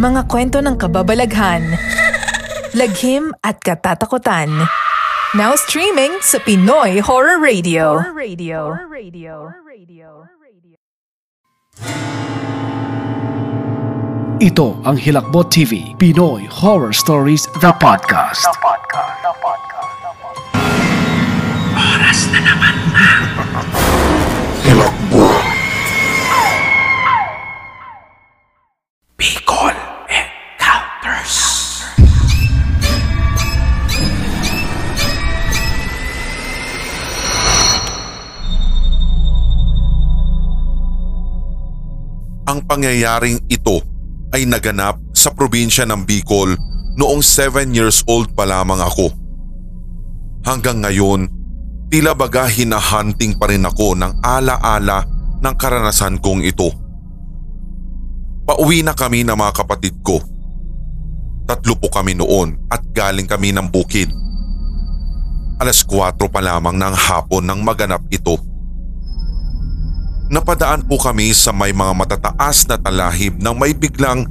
Mga kwento ng kababalaghan, laghim at katatakutan. Now streaming sa Pinoy Horror Radio. Horror Radio. Horror Radio. Ito ang Hilakbot TV, Pinoy Horror Stories, The Podcast. Oras na naman na. Bicol Ang pangyayaring ito ay naganap sa probinsya ng Bicol noong 7 years old pa lamang ako. Hanggang ngayon, tila baga hinahunting pa rin ako ng alaala ng karanasan kong ito. Pauwi na kami ng mga kapatid ko. Tatlo po kami noon at galing kami ng bukid. Alas 4 pa lamang ng hapon nang maganap ito. Napadaan po kami sa may mga matataas na talahib nang may biglang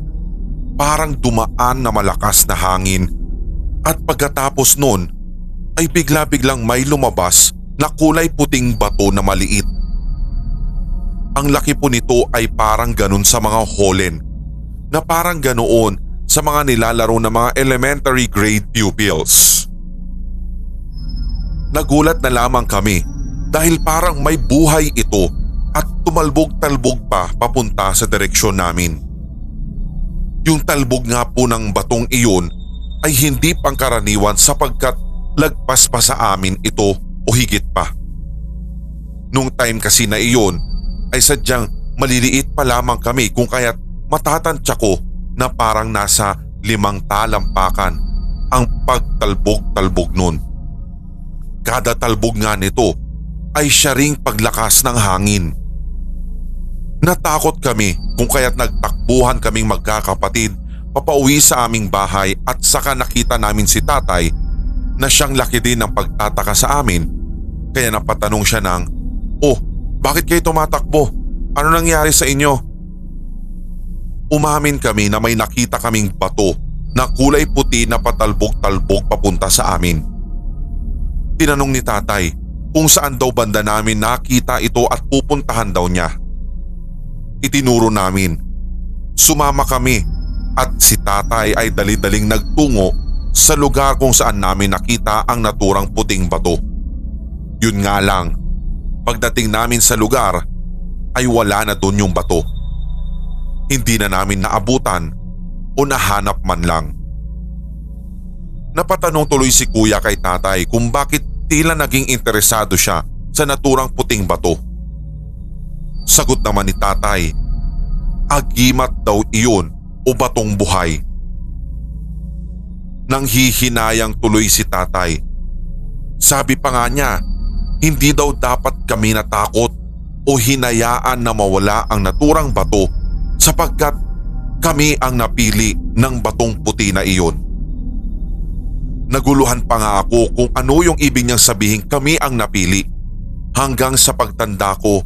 parang dumaan na malakas na hangin at pagkatapos noon ay bigla-biglang may lumabas na kulay puting bato na maliit. Ang laki po nito ay parang ganun sa mga holen na parang ganoon sa mga nilalaro ng mga elementary grade pupils. Nagulat na lamang kami dahil parang may buhay ito at tumalbog-talbog pa papunta sa direksyon namin. Yung talbog nga po ng batong iyon ay hindi pangkaraniwan sapagkat lagpas pa sa amin ito o higit pa. Nung time kasi na iyon ay sadyang maliliit pa lamang kami kung kaya't matatantya ko na parang nasa limang talampakan ang pagtalbog-talbog nun. Kada talbog nga nito ay siya ring paglakas ng hangin. Natakot kami kung kaya't nagtakbuhan kaming magkakapatid papauwi sa aming bahay at saka nakita namin si tatay na siyang laki din ng pagtataka sa amin kaya napatanong siya ng, Oh, bakit kayo tumatakbo? Ano nangyari sa inyo? Umamin kami na may nakita kaming bato na kulay puti na patalbog-talbog papunta sa amin. Tinanong ni tatay kung saan daw banda namin nakita ito at pupuntahan daw niya. Itinuro namin. Sumama kami at si tatay ay dali-daling nagtungo sa lugar kung saan namin nakita ang naturang puting bato. Yun nga lang, pagdating namin sa lugar ay wala na doon yung bato. Hindi na namin naabutan o nahanap man lang. Napatanong tuloy si kuya kay tatay kung bakit tila naging interesado siya sa naturang puting bato. Sagot naman ni tatay, agimat daw iyon o batong buhay. Nang hihinayang tuloy si tatay. Sabi pa nga niya, hindi daw dapat kami natakot o hinayaan na mawala ang naturang bato sapagkat kami ang napili ng batong puti na iyon. Naguluhan pa nga ako kung ano yung ibig niyang sabihin kami ang napili hanggang sa pagtanda ko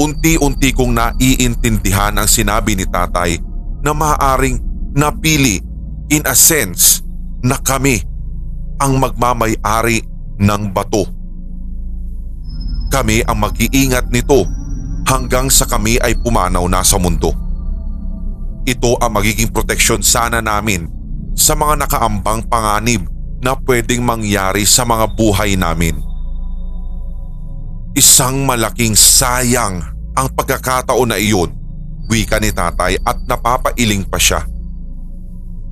unti-unti kong naiintindihan ang sinabi ni tatay na maaaring napili in a sense na kami ang magmamay-ari ng bato. Kami ang mag-iingat nito hanggang sa kami ay pumanaw na sa mundo. Ito ang magiging proteksyon sana namin sa mga nakaambang panganib na pwedeng mangyari sa mga buhay namin. Isang malaking sayang ang pagkakataon na iyon, wika ni tatay at napapailing pa siya.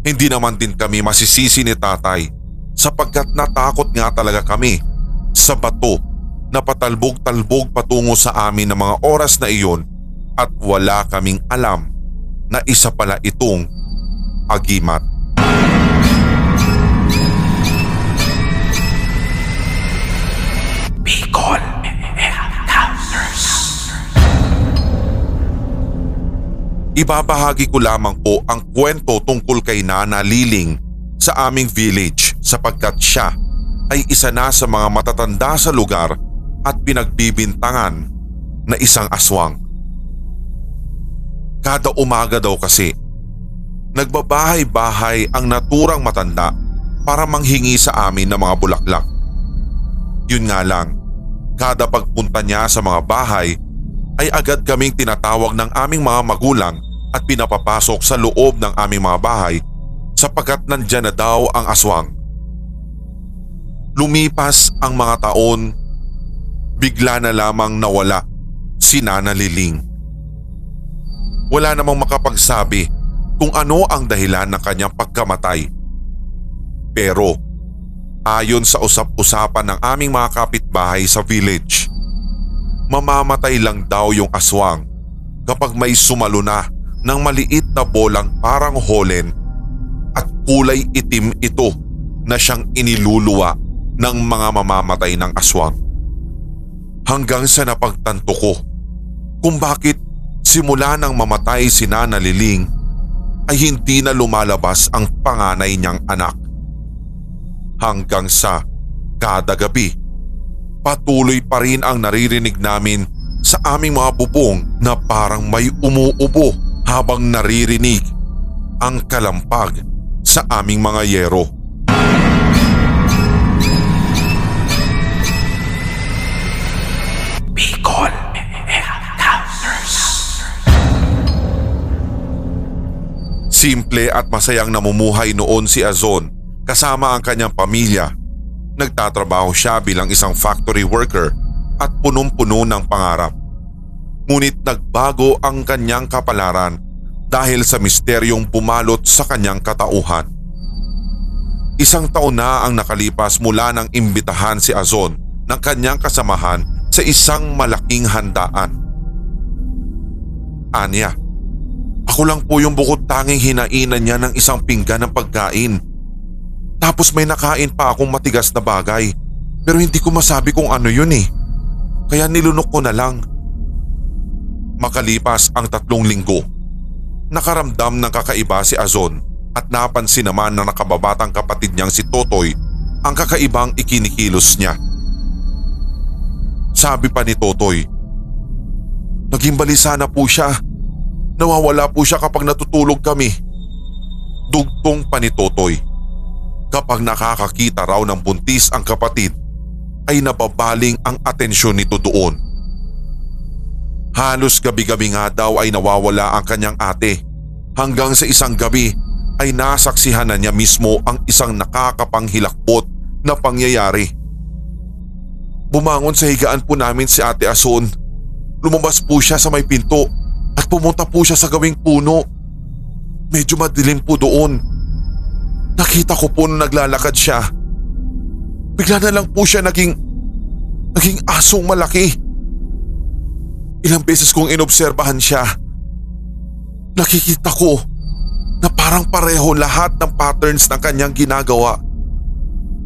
Hindi naman din kami masisisi ni tatay sapagkat natakot nga talaga kami sa bato na patalbog-talbog patungo sa amin ng mga oras na iyon at wala kaming alam na isa pala itong agimat. Ibabahagi ko lamang po ang kwento tungkol kay Nana Liling sa aming village sapagkat siya ay isa na sa mga matatanda sa lugar at pinagbibintangan na isang aswang. Kada umaga daw kasi nagbabahay-bahay ang naturang matanda para manghingi sa amin ng mga bulaklak. Yun nga lang, kada pagpunta niya sa mga bahay ay agad kaming tinatawag ng aming mga magulang at pinapapasok sa loob ng aming mga bahay sapagkat nandyan na daw ang aswang. Lumipas ang mga taon, bigla na lamang nawala si Nana Liling. Wala namang makapagsabi kung ano ang dahilan ng kanyang pagkamatay. Pero ayon sa usap-usapan ng aming mga kapitbahay sa village, mamamatay lang daw yung aswang kapag may sumalo na ng maliit na bolang parang holen at kulay itim ito na siyang iniluluwa ng mga mamamatay ng aswang. Hanggang sa napagtanto ko kung bakit simula nang mamatay si Nana Liling ay hindi na lumalabas ang panganay niyang anak. Hanggang sa kada gabi, patuloy pa rin ang naririnig namin sa aming mga bubong na parang may umuubo habang naririnig ang kalampag sa aming mga yero. Bicol Encounters. Simple at masayang namumuhay noon si Azon kasama ang kanyang pamilya. Nagtatrabaho siya bilang isang factory worker at punong-puno ng pangarap. Ngunit nagbago ang kanyang kapalaran dahil sa misteryong pumalot sa kanyang katauhan. Isang taon na ang nakalipas mula nang imbitahan si Azon ng kanyang kasamahan sa isang malaking handaan. Anya, ako lang po yung bukod tanging hinainan niya ng isang pinggan ng pagkain. Tapos may nakain pa akong matigas na bagay pero hindi ko masabi kung ano yun eh. Kaya nilunok ko na lang. Makalipas ang tatlong linggo, nakaramdam ng kakaiba si Azon at napansin naman ng nakababatang kapatid niyang si Totoy ang kakaibang ikinikilos niya. Sabi pa ni Totoy, Naging balisa na po siya. Nawawala po siya kapag natutulog kami. Dugtong pa ni Totoy. Kapag nakakakita raw ng buntis ang kapatid, ay nababaling ang atensyon nito doon. Halos gabi-gabi nga daw ay nawawala ang kanyang ate hanggang sa isang gabi ay nasaksihan na niya mismo ang isang nakakapanghilakbot na pangyayari. Bumangon sa higaan po namin si Ate Ason. Lumabas po siya sa may pinto at pumunta po siya sa gawing puno. Medyo madilim po doon. Nakita ko po nung naglalakad siya. Bigla na lang po siya naging, naging asong malaki. Ilang beses kong inobserbahan siya. Nakikita ko na parang pareho lahat ng patterns ng kanyang ginagawa.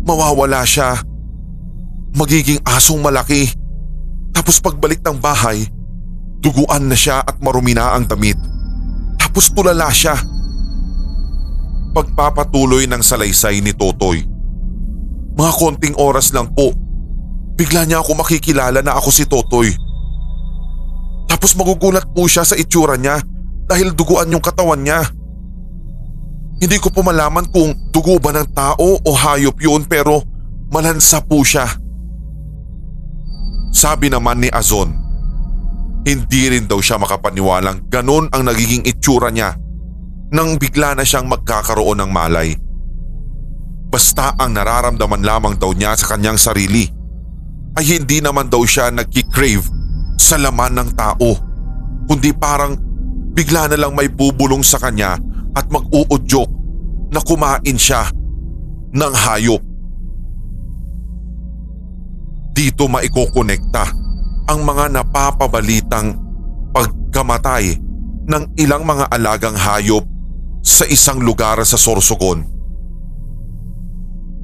Mawawala siya. Magiging asong malaki. Tapos pagbalik ng bahay, duguan na siya at marumi na ang damit. Tapos tulala siya. Pagpapatuloy ng salaysay ni Totoy. Mga konting oras lang po, bigla niya ako makikilala na ako si Totoy. Tapos magugulat po siya sa itsura niya dahil duguan yung katawan niya. Hindi ko po malaman kung dugo ba ng tao o hayop yun pero malansa po siya. Sabi naman ni Azon, hindi rin daw siya makapaniwalang ganun ang nagiging itsura niya nang bigla na siyang magkakaroon ng malay. Basta ang nararamdaman lamang daw niya sa kanyang sarili ay hindi naman daw siya nagkikrave sa laman ng tao kundi parang bigla na lang may bubulong sa kanya at mag-uudyok na kumain siya ng hayop. Dito maikokonekta ang mga napapabalitang pagkamatay ng ilang mga alagang hayop sa isang lugar sa Sorsogon.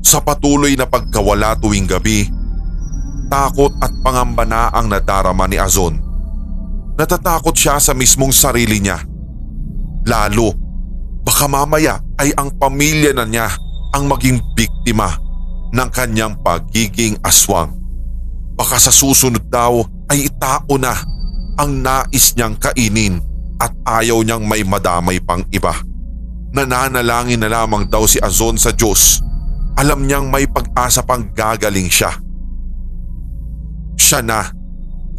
Sa patuloy na pagkawala tuwing gabi, takot at pangamba na ang nadarama ni Azon. Natatakot siya sa mismong sarili niya. Lalo, baka mamaya ay ang pamilya na niya ang maging biktima ng kanyang pagiging aswang. Baka sa susunod daw ay itao na ang nais niyang kainin at ayaw niyang may madamay pang iba. Nananalangin na lamang daw si Azon sa Diyos. Alam niyang may pag-asa pang gagaling siya. Siya na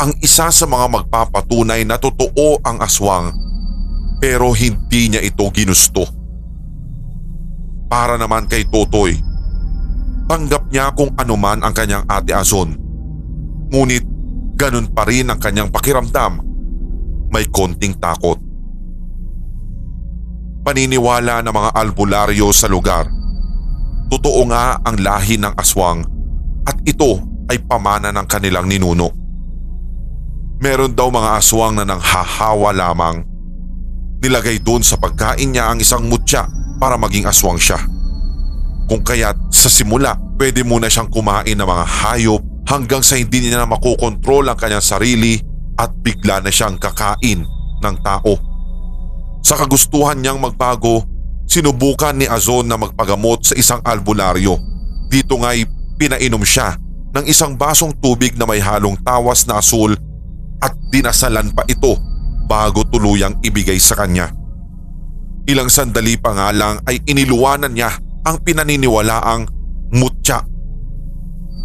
ang isa sa mga magpapatunay na totoo ang aswang pero hindi niya ito ginusto. Para naman kay Totoy, tanggap niya kung anuman ang kanyang ate Azon. Ngunit ganun pa rin ang kanyang pakiramdam. May konting takot paniniwala ng mga albularyo sa lugar. Totoo nga ang lahi ng aswang at ito ay pamana ng kanilang ninuno. Meron daw mga aswang na nanghahawa lamang. Nilagay doon sa pagkain niya ang isang mutya para maging aswang siya. Kung kaya't sa simula pwede muna siyang kumain ng mga hayop hanggang sa hindi niya na makokontrol ang kanyang sarili at bigla na siyang kakain ng tao. Sa kagustuhan niyang magbago, sinubukan ni Azon na magpagamot sa isang albularyo. Dito nga'y pinainom siya ng isang basong tubig na may halong tawas na asul at dinasalan pa ito bago tuluyang ibigay sa kanya. Ilang sandali pa nga lang ay iniluwanan niya ang pinaniniwalaang mutya.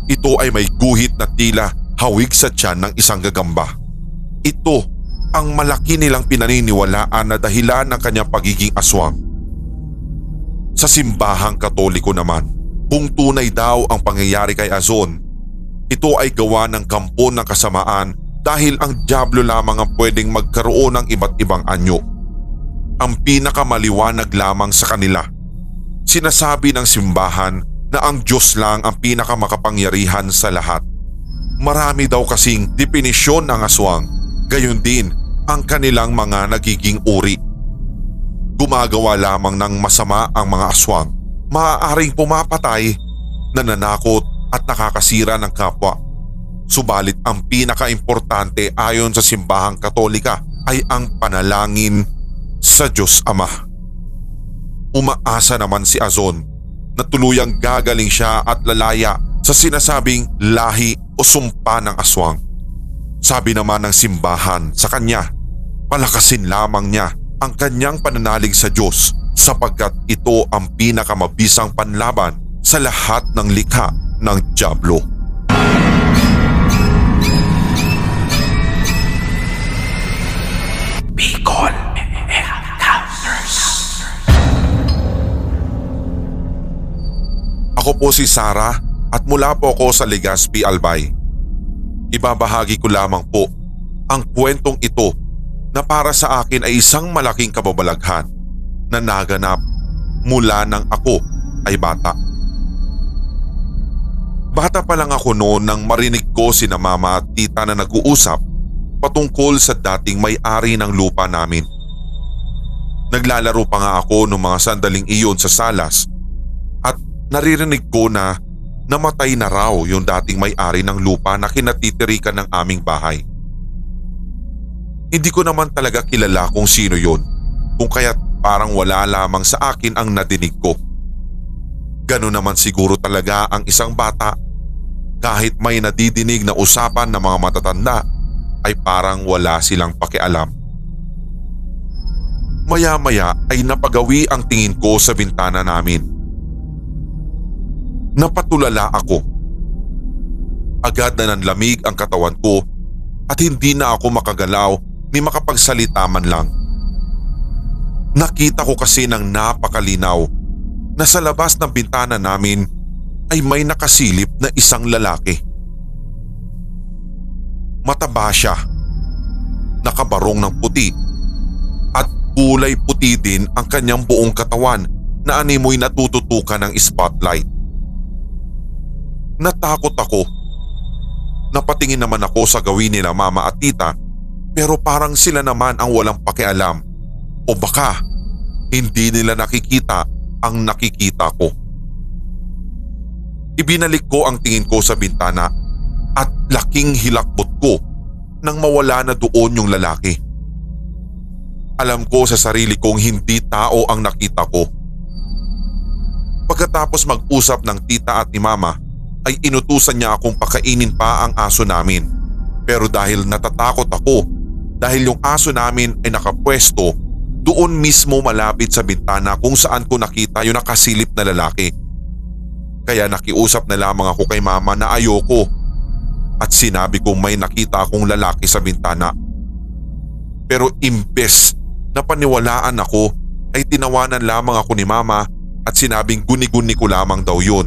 Ito ay may guhit na tila hawig sa tiyan ng isang gagamba. Ito ang malaki nilang pinaniniwalaan na dahilan ng kanyang pagiging aswang. Sa simbahang katoliko naman, kung tunay daw ang pangyayari kay Azon, ito ay gawa ng kampo ng kasamaan dahil ang Diablo lamang ang pwedeng magkaroon ng iba't ibang anyo. Ang pinakamaliwanag lamang sa kanila. Sinasabi ng simbahan na ang Diyos lang ang pinakamakapangyarihan sa lahat. Marami daw kasing definisyon ng aswang, gayon din ang kanilang mga nagiging uri. Gumagawa lamang ng masama ang mga aswang, maaaring pumapatay, nananakot at nakakasira ng kapwa. Subalit ang pinaka-importante ayon sa simbahang katolika ay ang panalangin sa Diyos Ama. Umaasa naman si Azon na tuluyang gagaling siya at lalaya sa sinasabing lahi o sumpa ng aswang. Sabi naman ng simbahan sa kanya palakasin lamang niya ang kanyang pananalig sa Diyos sapagkat ito ang pinakamabisang panlaban sa lahat ng likha ng Diablo. Bicol Encounters. Ako po si Sara at mula po ako sa Legazpi, Albay. Ibabahagi ko lamang po ang kwentong ito na para sa akin ay isang malaking kababalaghan na naganap mula nang ako ay bata. Bata pa lang ako noon nang marinig ko si na mama at tita na nag-uusap patungkol sa dating may-ari ng lupa namin. Naglalaro pa nga ako noong mga sandaling iyon sa salas at naririnig ko na namatay na raw yung dating may-ari ng lupa na kinatitirikan ng aming bahay. Hindi ko naman talaga kilala kung sino yon kung kaya't parang wala lamang sa akin ang nadinig ko. Ganun naman siguro talaga ang isang bata kahit may nadidinig na usapan ng mga matatanda ay parang wala silang pakialam. Maya-maya ay napagawi ang tingin ko sa bintana namin. Napatulala ako. Agad na nanlamig ang katawan ko at hindi na ako makagalaw ni makapagsalita man lang. Nakita ko kasi ng napakalinaw na sa labas ng bintana namin ay may nakasilip na isang lalaki. Mataba siya, nakabarong ng puti at kulay puti din ang kanyang buong katawan na animoy natututukan ng spotlight. Natakot ako. Napatingin naman ako sa gawin nila mama at tita pero parang sila naman ang walang pakialam. O baka hindi nila nakikita ang nakikita ko. Ibinalik ko ang tingin ko sa bintana at laking hilakbot ko nang mawala na doon yung lalaki. Alam ko sa sarili kong hindi tao ang nakita ko. Pagkatapos mag-usap ng tita at ni mama ay inutusan niya akong pakainin pa ang aso namin. Pero dahil natatakot ako dahil yung aso namin ay nakapwesto, Doon mismo malapit sa bintana kung saan ko nakita yung nakasilip na lalaki. Kaya nakiusap na lamang ako kay mama na ayoko at sinabi kong may nakita akong lalaki sa bintana. Pero imbes na paniwalaan ako ay tinawanan lamang ako ni mama at sinabing guni-guni ko lamang daw yun.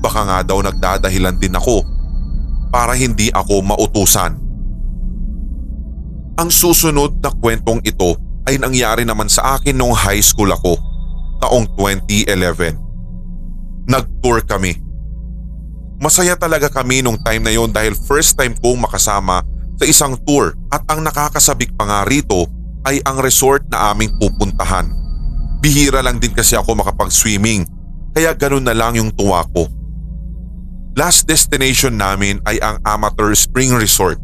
Baka nga daw nagdadahilan din ako para hindi ako mautusan. Ang susunod na kwentong ito ay nangyari naman sa akin nung high school ako, taong 2011. Nag-tour kami. Masaya talaga kami nung time na yon dahil first time kong makasama sa isang tour at ang nakakasabik pa nga rito ay ang resort na aming pupuntahan. Bihira lang din kasi ako makapag-swimming kaya ganun na lang yung tuwa ko. Last destination namin ay ang Amateur Spring Resort.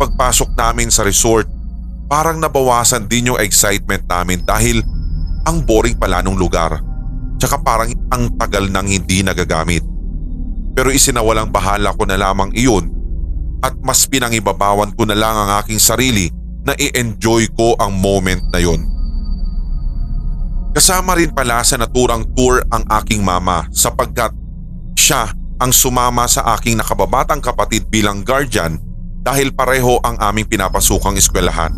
Pagpasok namin sa resort, parang nabawasan din yung excitement namin dahil ang boring pala nung lugar. Tsaka parang ang tagal nang hindi nagagamit. Pero isinawalang bahala ko na lamang iyon at mas pinangibabawan ko na lang ang aking sarili na i-enjoy ko ang moment na yon. Kasama rin pala sa naturang tour ang aking mama sapagkat siya ang sumama sa aking nakababatang kapatid bilang guardian dahil pareho ang aming pinapasukang eskwelahan.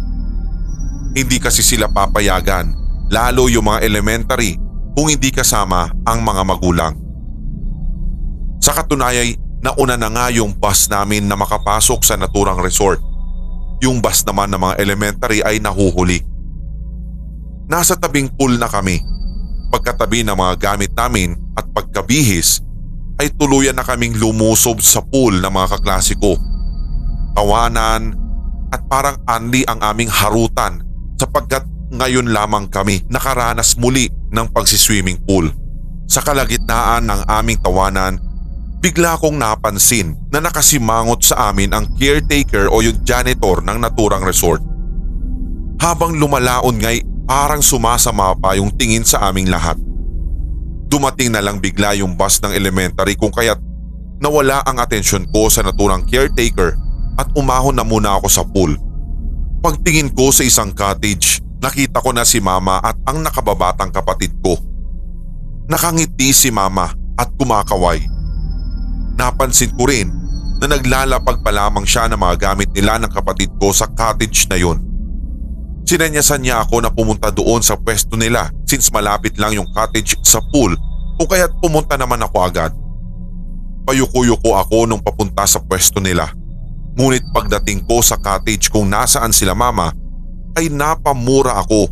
Hindi kasi sila papayagan, lalo yung mga elementary kung hindi kasama ang mga magulang. Sa katunayay, nauna na nga yung bus namin na makapasok sa naturang resort yung bus naman ng mga elementary ay nahuhuli. Nasa tabing pool na kami. Pagkatabi ng mga gamit namin at pagkabihis ay tuluyan na kaming lumusob sa pool ng mga kaklasiko. Tawanan at parang anli ang aming harutan sapagkat ngayon lamang kami nakaranas muli ng pagsiswimming pool. Sa kalagitnaan ng aming tawanan bigla kong napansin na nakasimangot sa amin ang caretaker o yung janitor ng naturang resort. Habang lumalaon nga'y parang sumasama pa yung tingin sa aming lahat. Dumating na lang bigla yung bus ng elementary kung kaya't nawala ang atensyon ko sa naturang caretaker at umahon na muna ako sa pool. Pagtingin ko sa isang cottage, nakita ko na si mama at ang nakababatang kapatid ko. Nakangiti si mama at kumakaway. Napansin ko rin na naglalapag pa lamang siya ng mga gamit nila ng kapatid ko sa cottage na yun. Sinanyasan niya ako na pumunta doon sa pwesto nila since malapit lang yung cottage sa pool o kaya't pumunta naman ako agad. Payuko-yuko ako nung papunta sa pwesto nila. Ngunit pagdating ko sa cottage kung nasaan sila mama ay napamura ako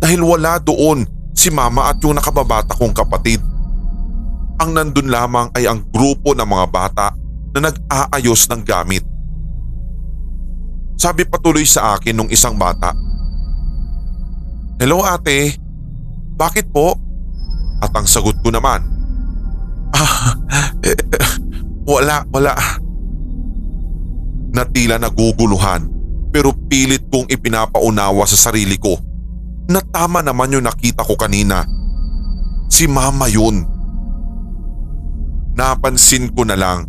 dahil wala doon si mama at yung nakababata kong kapatid. Ang nandun lamang ay ang grupo ng mga bata na nag-aayos ng gamit. Sabi patuloy sa akin nung isang bata. Hello ate, bakit po? At ang sagot ko naman, Ah, eh, wala, wala. Natila naguguluhan pero pilit kong ipinapaunawa sa sarili ko na tama naman yung nakita ko kanina. Si mama yun. Napansin ko na lang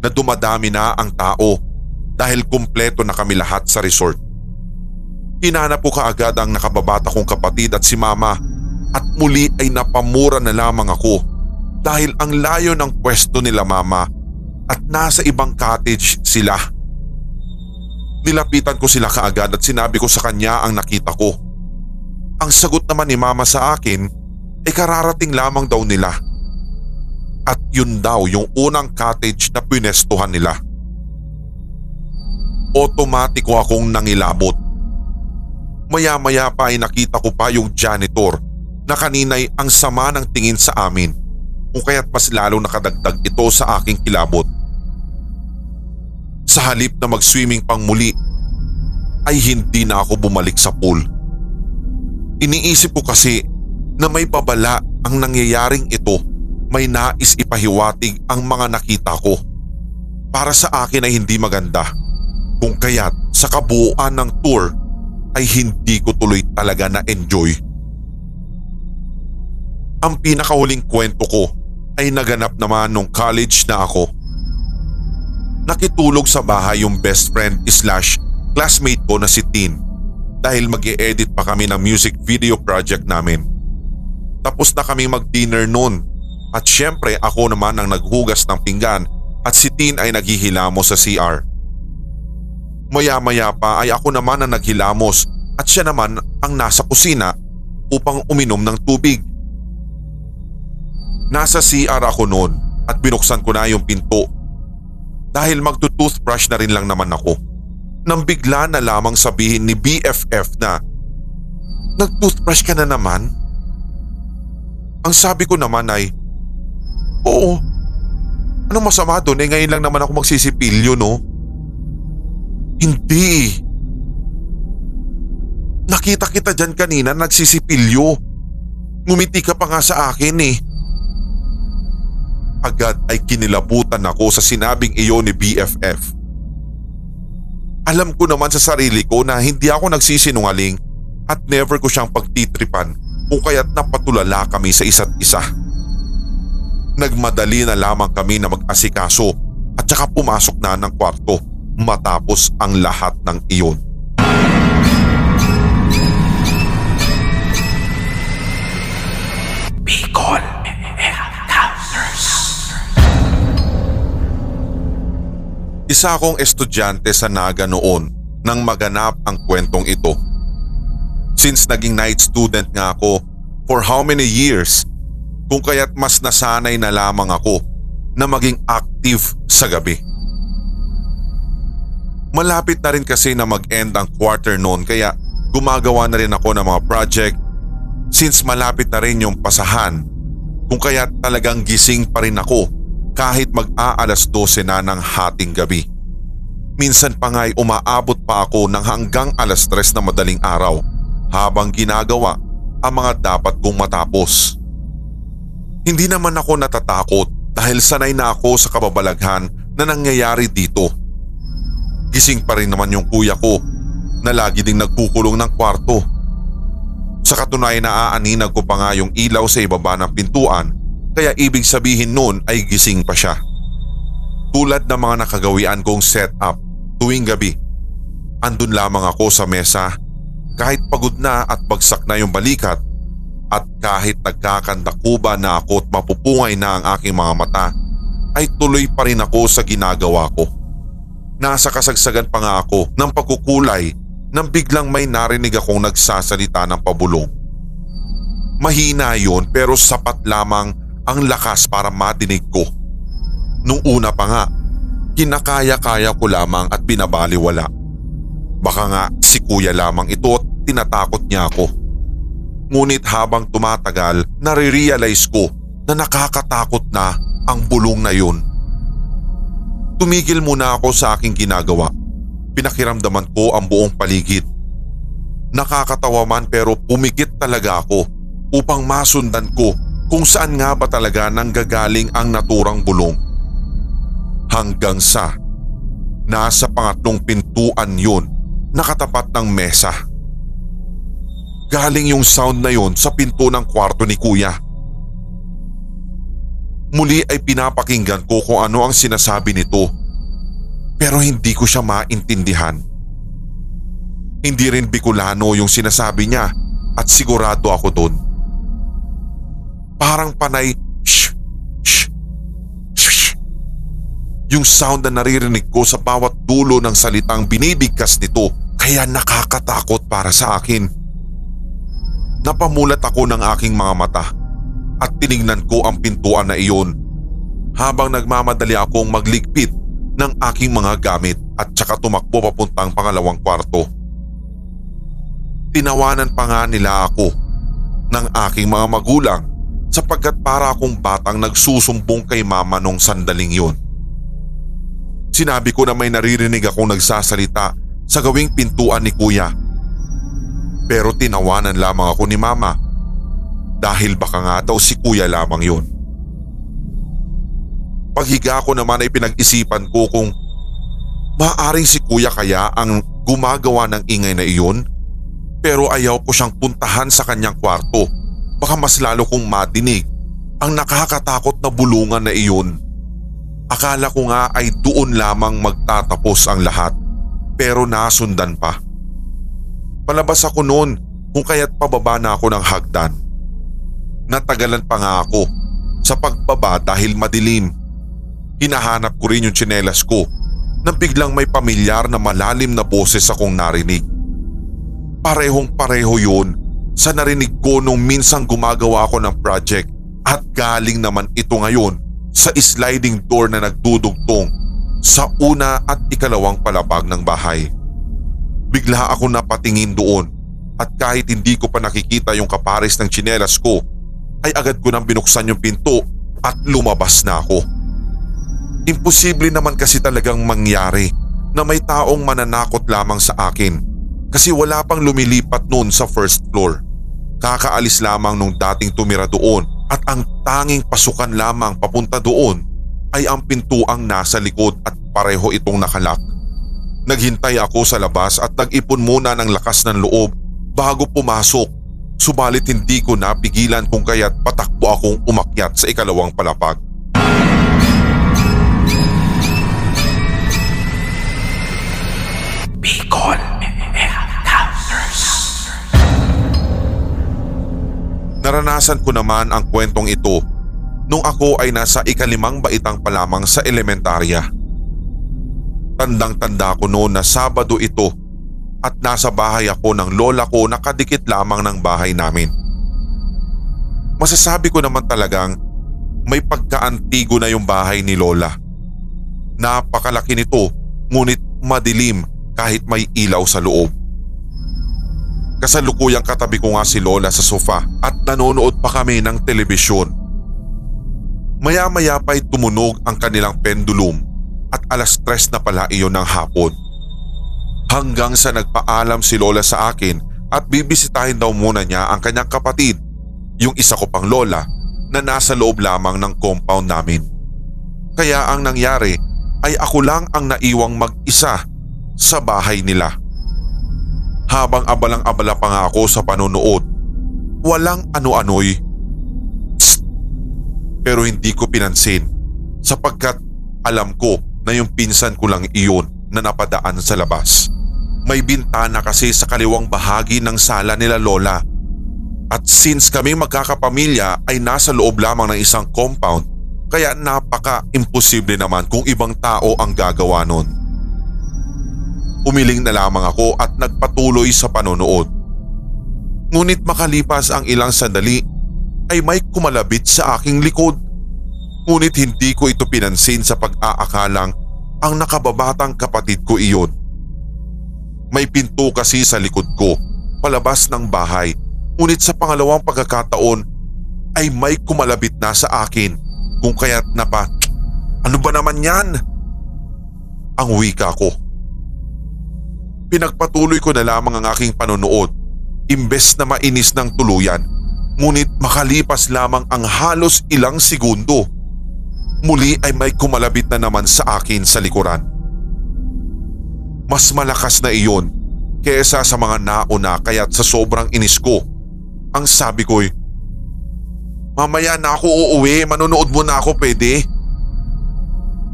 na dumadami na ang tao dahil kumpleto na kami lahat sa resort. Hinanap ko kaagad ang nakababata kong kapatid at si mama at muli ay napamura na lamang ako dahil ang layo ng pwesto nila mama at nasa ibang cottage sila. Nilapitan ko sila kaagad at sinabi ko sa kanya ang nakita ko. Ang sagot naman ni mama sa akin ay kararating lamang daw nila at yun daw yung unang cottage na pinestuhan nila. Otomatiko akong nangilabot. Maya-maya pa ay nakita ko pa yung janitor na kanina'y ang sama ng tingin sa amin kung kaya't mas lalong nakadagdag ito sa aking kilabot. Sa halip na mag-swimming pang muli ay hindi na ako bumalik sa pool. Iniisip ko kasi na may babala ang nangyayaring ito may nais ipahiwatig ang mga nakita ko. Para sa akin ay hindi maganda. Kung kaya't sa kabuuan ng tour ay hindi ko tuloy talaga na-enjoy. Ang pinakahuling kwento ko ay naganap naman nung college na ako. Nakitulog sa bahay yung best friend slash classmate ko na si Tin. dahil mag edit pa kami ng music video project namin. Tapos na kami mag-dinner noon at syempre ako naman ang naghugas ng pinggan at si Tin ay naghihilamos sa CR. Maya-maya pa ay ako naman ang naghilamos at siya naman ang nasa kusina upang uminom ng tubig. Nasa CR ako noon at binuksan ko na yung pinto. Dahil magto-toothbrush na rin lang naman ako. Nang bigla na lamang sabihin ni BFF na, Nag-toothbrush ka na naman? Ang sabi ko naman ay, Oo. Anong masama doon? Eh ngayon lang naman ako magsisipilyo no? Hindi. Nakita kita dyan kanina nagsisipilyo. Ngumiti ka pa nga sa akin eh. Agad ay kinilabutan ako sa sinabing iyo ni BFF. Alam ko naman sa sarili ko na hindi ako nagsisinungaling at never ko siyang pagtitripan kung kaya't napatulala kami sa isa't isa. Nagmadali na lamang kami na mag-asikaso at saka pumasok na ng kwarto matapos ang lahat ng iyon. Isa akong estudyante sa Naga noon nang maganap ang kwentong ito. Since naging night student nga ako for how many years kung kaya't mas nasanay na lamang ako na maging active sa gabi. Malapit na rin kasi na mag-end ang quarter noon kaya gumagawa na rin ako ng mga project since malapit na rin yung pasahan kung kaya talagang gising pa rin ako kahit mag-aalas 12 na ng hating gabi. Minsan pa nga'y umaabot pa ako ng hanggang alas 3 na madaling araw habang ginagawa ang mga dapat kong matapos. Hindi naman ako natatakot dahil sanay na ako sa kababalaghan na nangyayari dito. Gising pa rin naman yung kuya ko na lagi ding nagkukulong ng kwarto. Sa katunayan na aaninag ko pa nga yung ilaw sa ibaba ng pintuan kaya ibig sabihin nun ay gising pa siya. Tulad ng mga nakagawian kong setup tuwing gabi. Andun lamang ako sa mesa kahit pagod na at bagsak na yung balikat at kahit nagkakandakuba na ako at mapupungay na ang aking mga mata ay tuloy pa rin ako sa ginagawa ko. Nasa kasagsagan pa nga ako ng pagkukulay nang biglang may narinig akong nagsasalita ng pabulong. Mahina yon pero sapat lamang ang lakas para madinig ko. Nung una pa nga, kinakaya-kaya ko lamang at binabaliwala. Baka nga si kuya lamang ito at tinatakot niya ako. Ngunit habang tumatagal, nare-realize ko na nakakatakot na ang bulong na yun. Tumigil muna ako sa aking ginagawa. Pinakiramdaman ko ang buong paligid. Nakakatawa man pero pumikit talaga ako upang masundan ko kung saan nga ba talaga nanggagaling ang naturang bulong. Hanggang sa nasa pangatlong pintuan yun nakatapat ng mesa. Galing yung sound na yun sa pinto ng kwarto ni kuya. Muli ay pinapakinggan ko kung ano ang sinasabi nito pero hindi ko siya maintindihan. Hindi rin Bicolano yung sinasabi niya at sigurado ako doon. Parang panay shh, shh, shh, Yung sound na naririnig ko sa bawat dulo ng salitang binibigkas nito kaya nakakatakot para sa akin. Napamulat ako ng aking mga mata at tinignan ko ang pintuan na iyon habang nagmamadali akong magligpit ng aking mga gamit at saka tumakbo papuntang pangalawang kwarto. Tinawanan pa nga nila ako ng aking mga magulang sapagkat para akong batang nagsusumbong kay mama nung sandaling yun. Sinabi ko na may naririnig akong nagsasalita sa gawing pintuan ni kuya pero tinawanan lamang ako ni mama dahil baka nga daw si kuya lamang yun. Paghiga ko naman ay pinag-isipan ko kung maaring si kuya kaya ang gumagawa ng ingay na iyon pero ayaw ko siyang puntahan sa kanyang kwarto baka mas lalo kong madinig ang nakakatakot na bulungan na iyon. Akala ko nga ay doon lamang magtatapos ang lahat pero nasundan pa. Palabas ako noon kung kaya't pababa na ako ng hagdan. Natagalan pa nga ako sa pagbaba dahil madilim. Hinahanap ko rin yung tsinelas ko nang biglang may pamilyar na malalim na boses akong narinig. Parehong pareho yun sa narinig ko nung minsang gumagawa ako ng project at galing naman ito ngayon sa sliding door na nagdudugtong sa una at ikalawang palapag ng bahay. Bigla ako napatingin doon at kahit hindi ko pa nakikita yung kapares ng tsinelas ko ay agad ko nang binuksan yung pinto at lumabas na ako. Imposible naman kasi talagang mangyari na may taong mananakot lamang sa akin kasi wala pang lumilipat noon sa first floor. Kakaalis lamang nung dating tumira doon at ang tanging pasukan lamang papunta doon ay ang pintuang nasa likod at pareho itong nakalak. Naghintay ako sa labas at nag-ipon muna ng lakas ng loob bago pumasok subalit hindi ko napigilan kung kaya't patakbo akong umakyat sa ikalawang palapag. Naranasan ko naman ang kwentong ito nung ako ay nasa ikalimang baitang pa lamang sa elementarya. Tandang-tanda ko noon na Sabado ito at nasa bahay ako ng lola ko na kadikit lamang ng bahay namin. Masasabi ko naman talagang may pagkaantigo na yung bahay ni lola. Napakalaki nito ngunit madilim kahit may ilaw sa loob. Kasalukuyang katabi ko nga si Lola sa sofa at nanonood pa kami ng telebisyon. Maya-maya pa'y tumunog ang kanilang pendulum at alas tres na pala iyon ng hapon. Hanggang sa nagpaalam si Lola sa akin at bibisitahin daw muna niya ang kanyang kapatid, yung isa ko pang Lola na nasa loob lamang ng compound namin. Kaya ang nangyari ay ako lang ang naiwang mag-isa sa bahay nila. Habang abalang-abala pa nga ako sa panonood, walang ano-ano'y. Pero hindi ko pinansin sapagkat alam ko na yung pinsan ko lang iyon na napadaan sa labas. May bintana kasi sa kaliwang bahagi ng sala nila lola. At since kami magkakapamilya ay nasa loob lamang ng isang compound, kaya napaka-imposible naman kung ibang tao ang gagawa nun. Umiling na lamang ako at nagpatuloy sa panonood. Ngunit makalipas ang ilang sandali ay may kumalabit sa aking likod. Ngunit hindi ko ito pinansin sa pag-aakalang ang nakababatang kapatid ko iyon. May pinto kasi sa likod ko, palabas ng bahay. Ngunit sa pangalawang pagkakataon ay may kumalabit na sa akin kung kaya't napa, ano ba naman yan? Ang wika ko. Pinagpatuloy ko na lamang ang aking panonood imbes na mainis ng tuluyan. Ngunit makalipas lamang ang halos ilang segundo. Muli ay may kumalabit na naman sa akin sa likuran. Mas malakas na iyon kaysa sa mga nauna kaya't sa sobrang inis ko. Ang sabi ko'y, Mamaya na ako uuwi, manonood mo na ako pwede.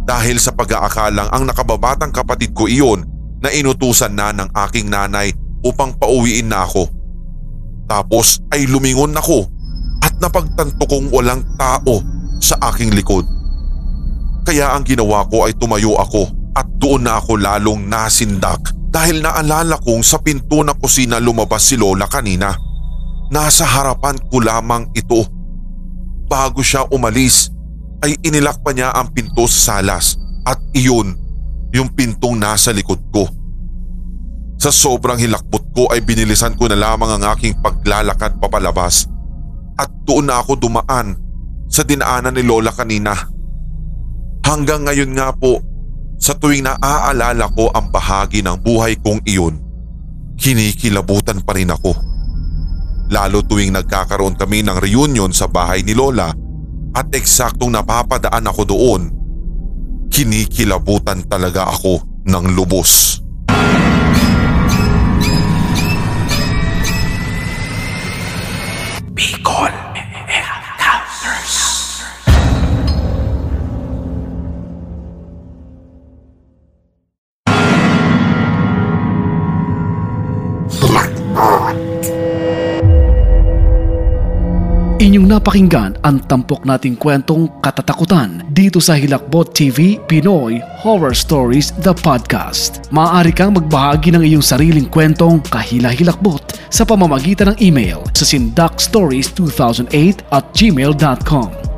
Dahil sa pag-aakalang ang nakababatang kapatid ko iyon na inutusan na ng aking nanay upang pauwiin na ako. Tapos ay lumingon ako at napagtanto kong walang tao sa aking likod. Kaya ang ginawa ko ay tumayo ako at doon na ako lalong nasindak dahil naalala kong sa pinto ng kusina lumabas si Lola kanina. Nasa harapan ko lamang ito. Bago siya umalis ay inilak pa niya ang pinto sa salas at iyon yung pintong nasa likod ko. Sa sobrang hilakbot ko ay binilisan ko na lamang ang aking paglalakad papalabas at doon na ako dumaan sa dinaanan ni Lola kanina. Hanggang ngayon nga po, sa tuwing naaalala ko ang bahagi ng buhay kong iyon, kinikilabutan pa rin ako. Lalo tuwing nagkakaroon kami ng reunion sa bahay ni Lola at eksaktong napapadaan ako doon kinikilabutan talaga ako ng lubos. Bicol Encounters. Inyong napakinggan ang tampok nating kwentong katatakutan dito sa Hilakbot TV Pinoy Horror Stories The Podcast. Maaari kang magbahagi ng iyong sariling kwentong kahila-hilakbot sa pamamagitan ng email sa sindakstories2008 at gmail.com.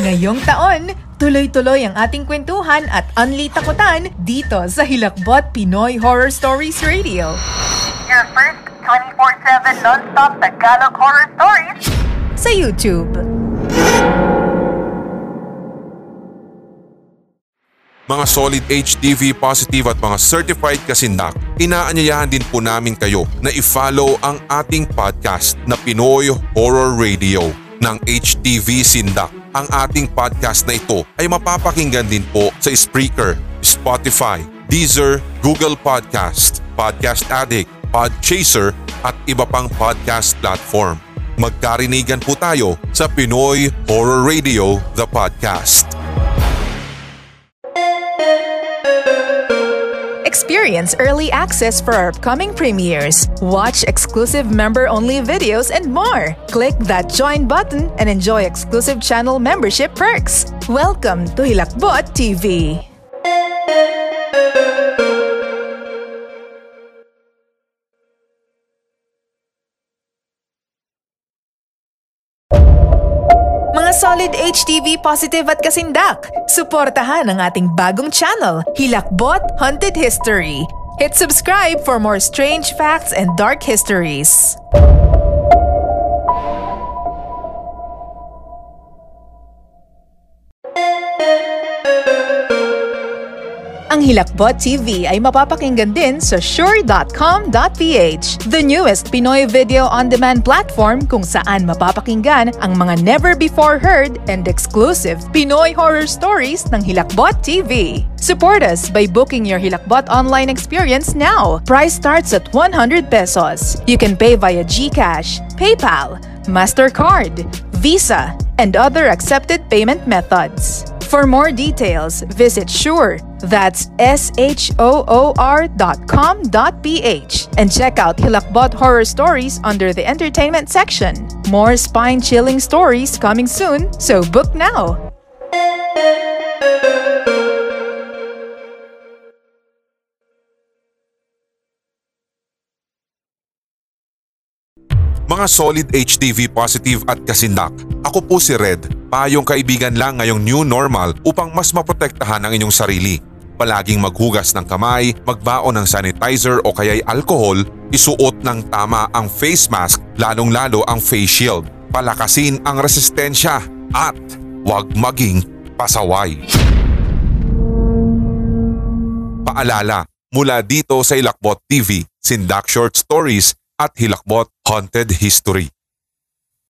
Ngayong taon, tuloy-tuloy ang ating kwentuhan at unli takutan dito sa Hilakbot Pinoy Horror Stories Radio. Your first 24-7 non-stop Tagalog horror stories Sa YouTube. Mga solid HTV positive at mga certified kasindak, inaanyayahan din po namin kayo na i-follow ang ating podcast na Pinoy Horror Radio ng HTV Sindak. Ang ating podcast na ito ay mapapakinggan din po sa Spreaker, Spotify, Deezer, Google Podcast, Podcast Addict, Podchaser at iba pang podcast platform. Magkarinigan po tayo sa Pinoy Horror Radio, the podcast. Experience early access for our upcoming premieres. Watch exclusive member-only videos and more. Click that join button and enjoy exclusive channel membership perks. Welcome to Hilakbot TV. Solid HTV positive at kasindak, suportahan ang ating bagong channel, Hilakbot Haunted History. Hit subscribe for more strange facts and dark histories. Ang Hilakbot TV ay mapapakinggan din sa sure.com.ph, the newest Pinoy video on-demand platform kung saan mapapakinggan ang mga never-before-heard and exclusive Pinoy horror stories ng Hilakbot TV. Support us by booking your Hilakbot online experience now. Price starts at 100 pesos. You can pay via GCash, PayPal, MasterCard, Visa, and other accepted payment methods. For more details, visit Sure, that's S-H-O-O-R dot com dot PH, and check out Hilakbot Horror Stories under the Entertainment section. More spine-chilling stories coming soon, so book now! Mga solid HTV positive at kasindak, ako po si Red, payong kaibigan lang ngayong new normal upang mas maprotektahan ang inyong sarili. Palaging maghugas ng kamay, magbaon ng sanitizer o kaya'y alcohol, isuot ng tama ang face mask lalong-lalo ang face shield. Palakasin ang resistensya at huwag maging pasaway. Paalala, mula dito sa Ilakbot TV, Sindak Short Stories at Hilakbot Haunted History.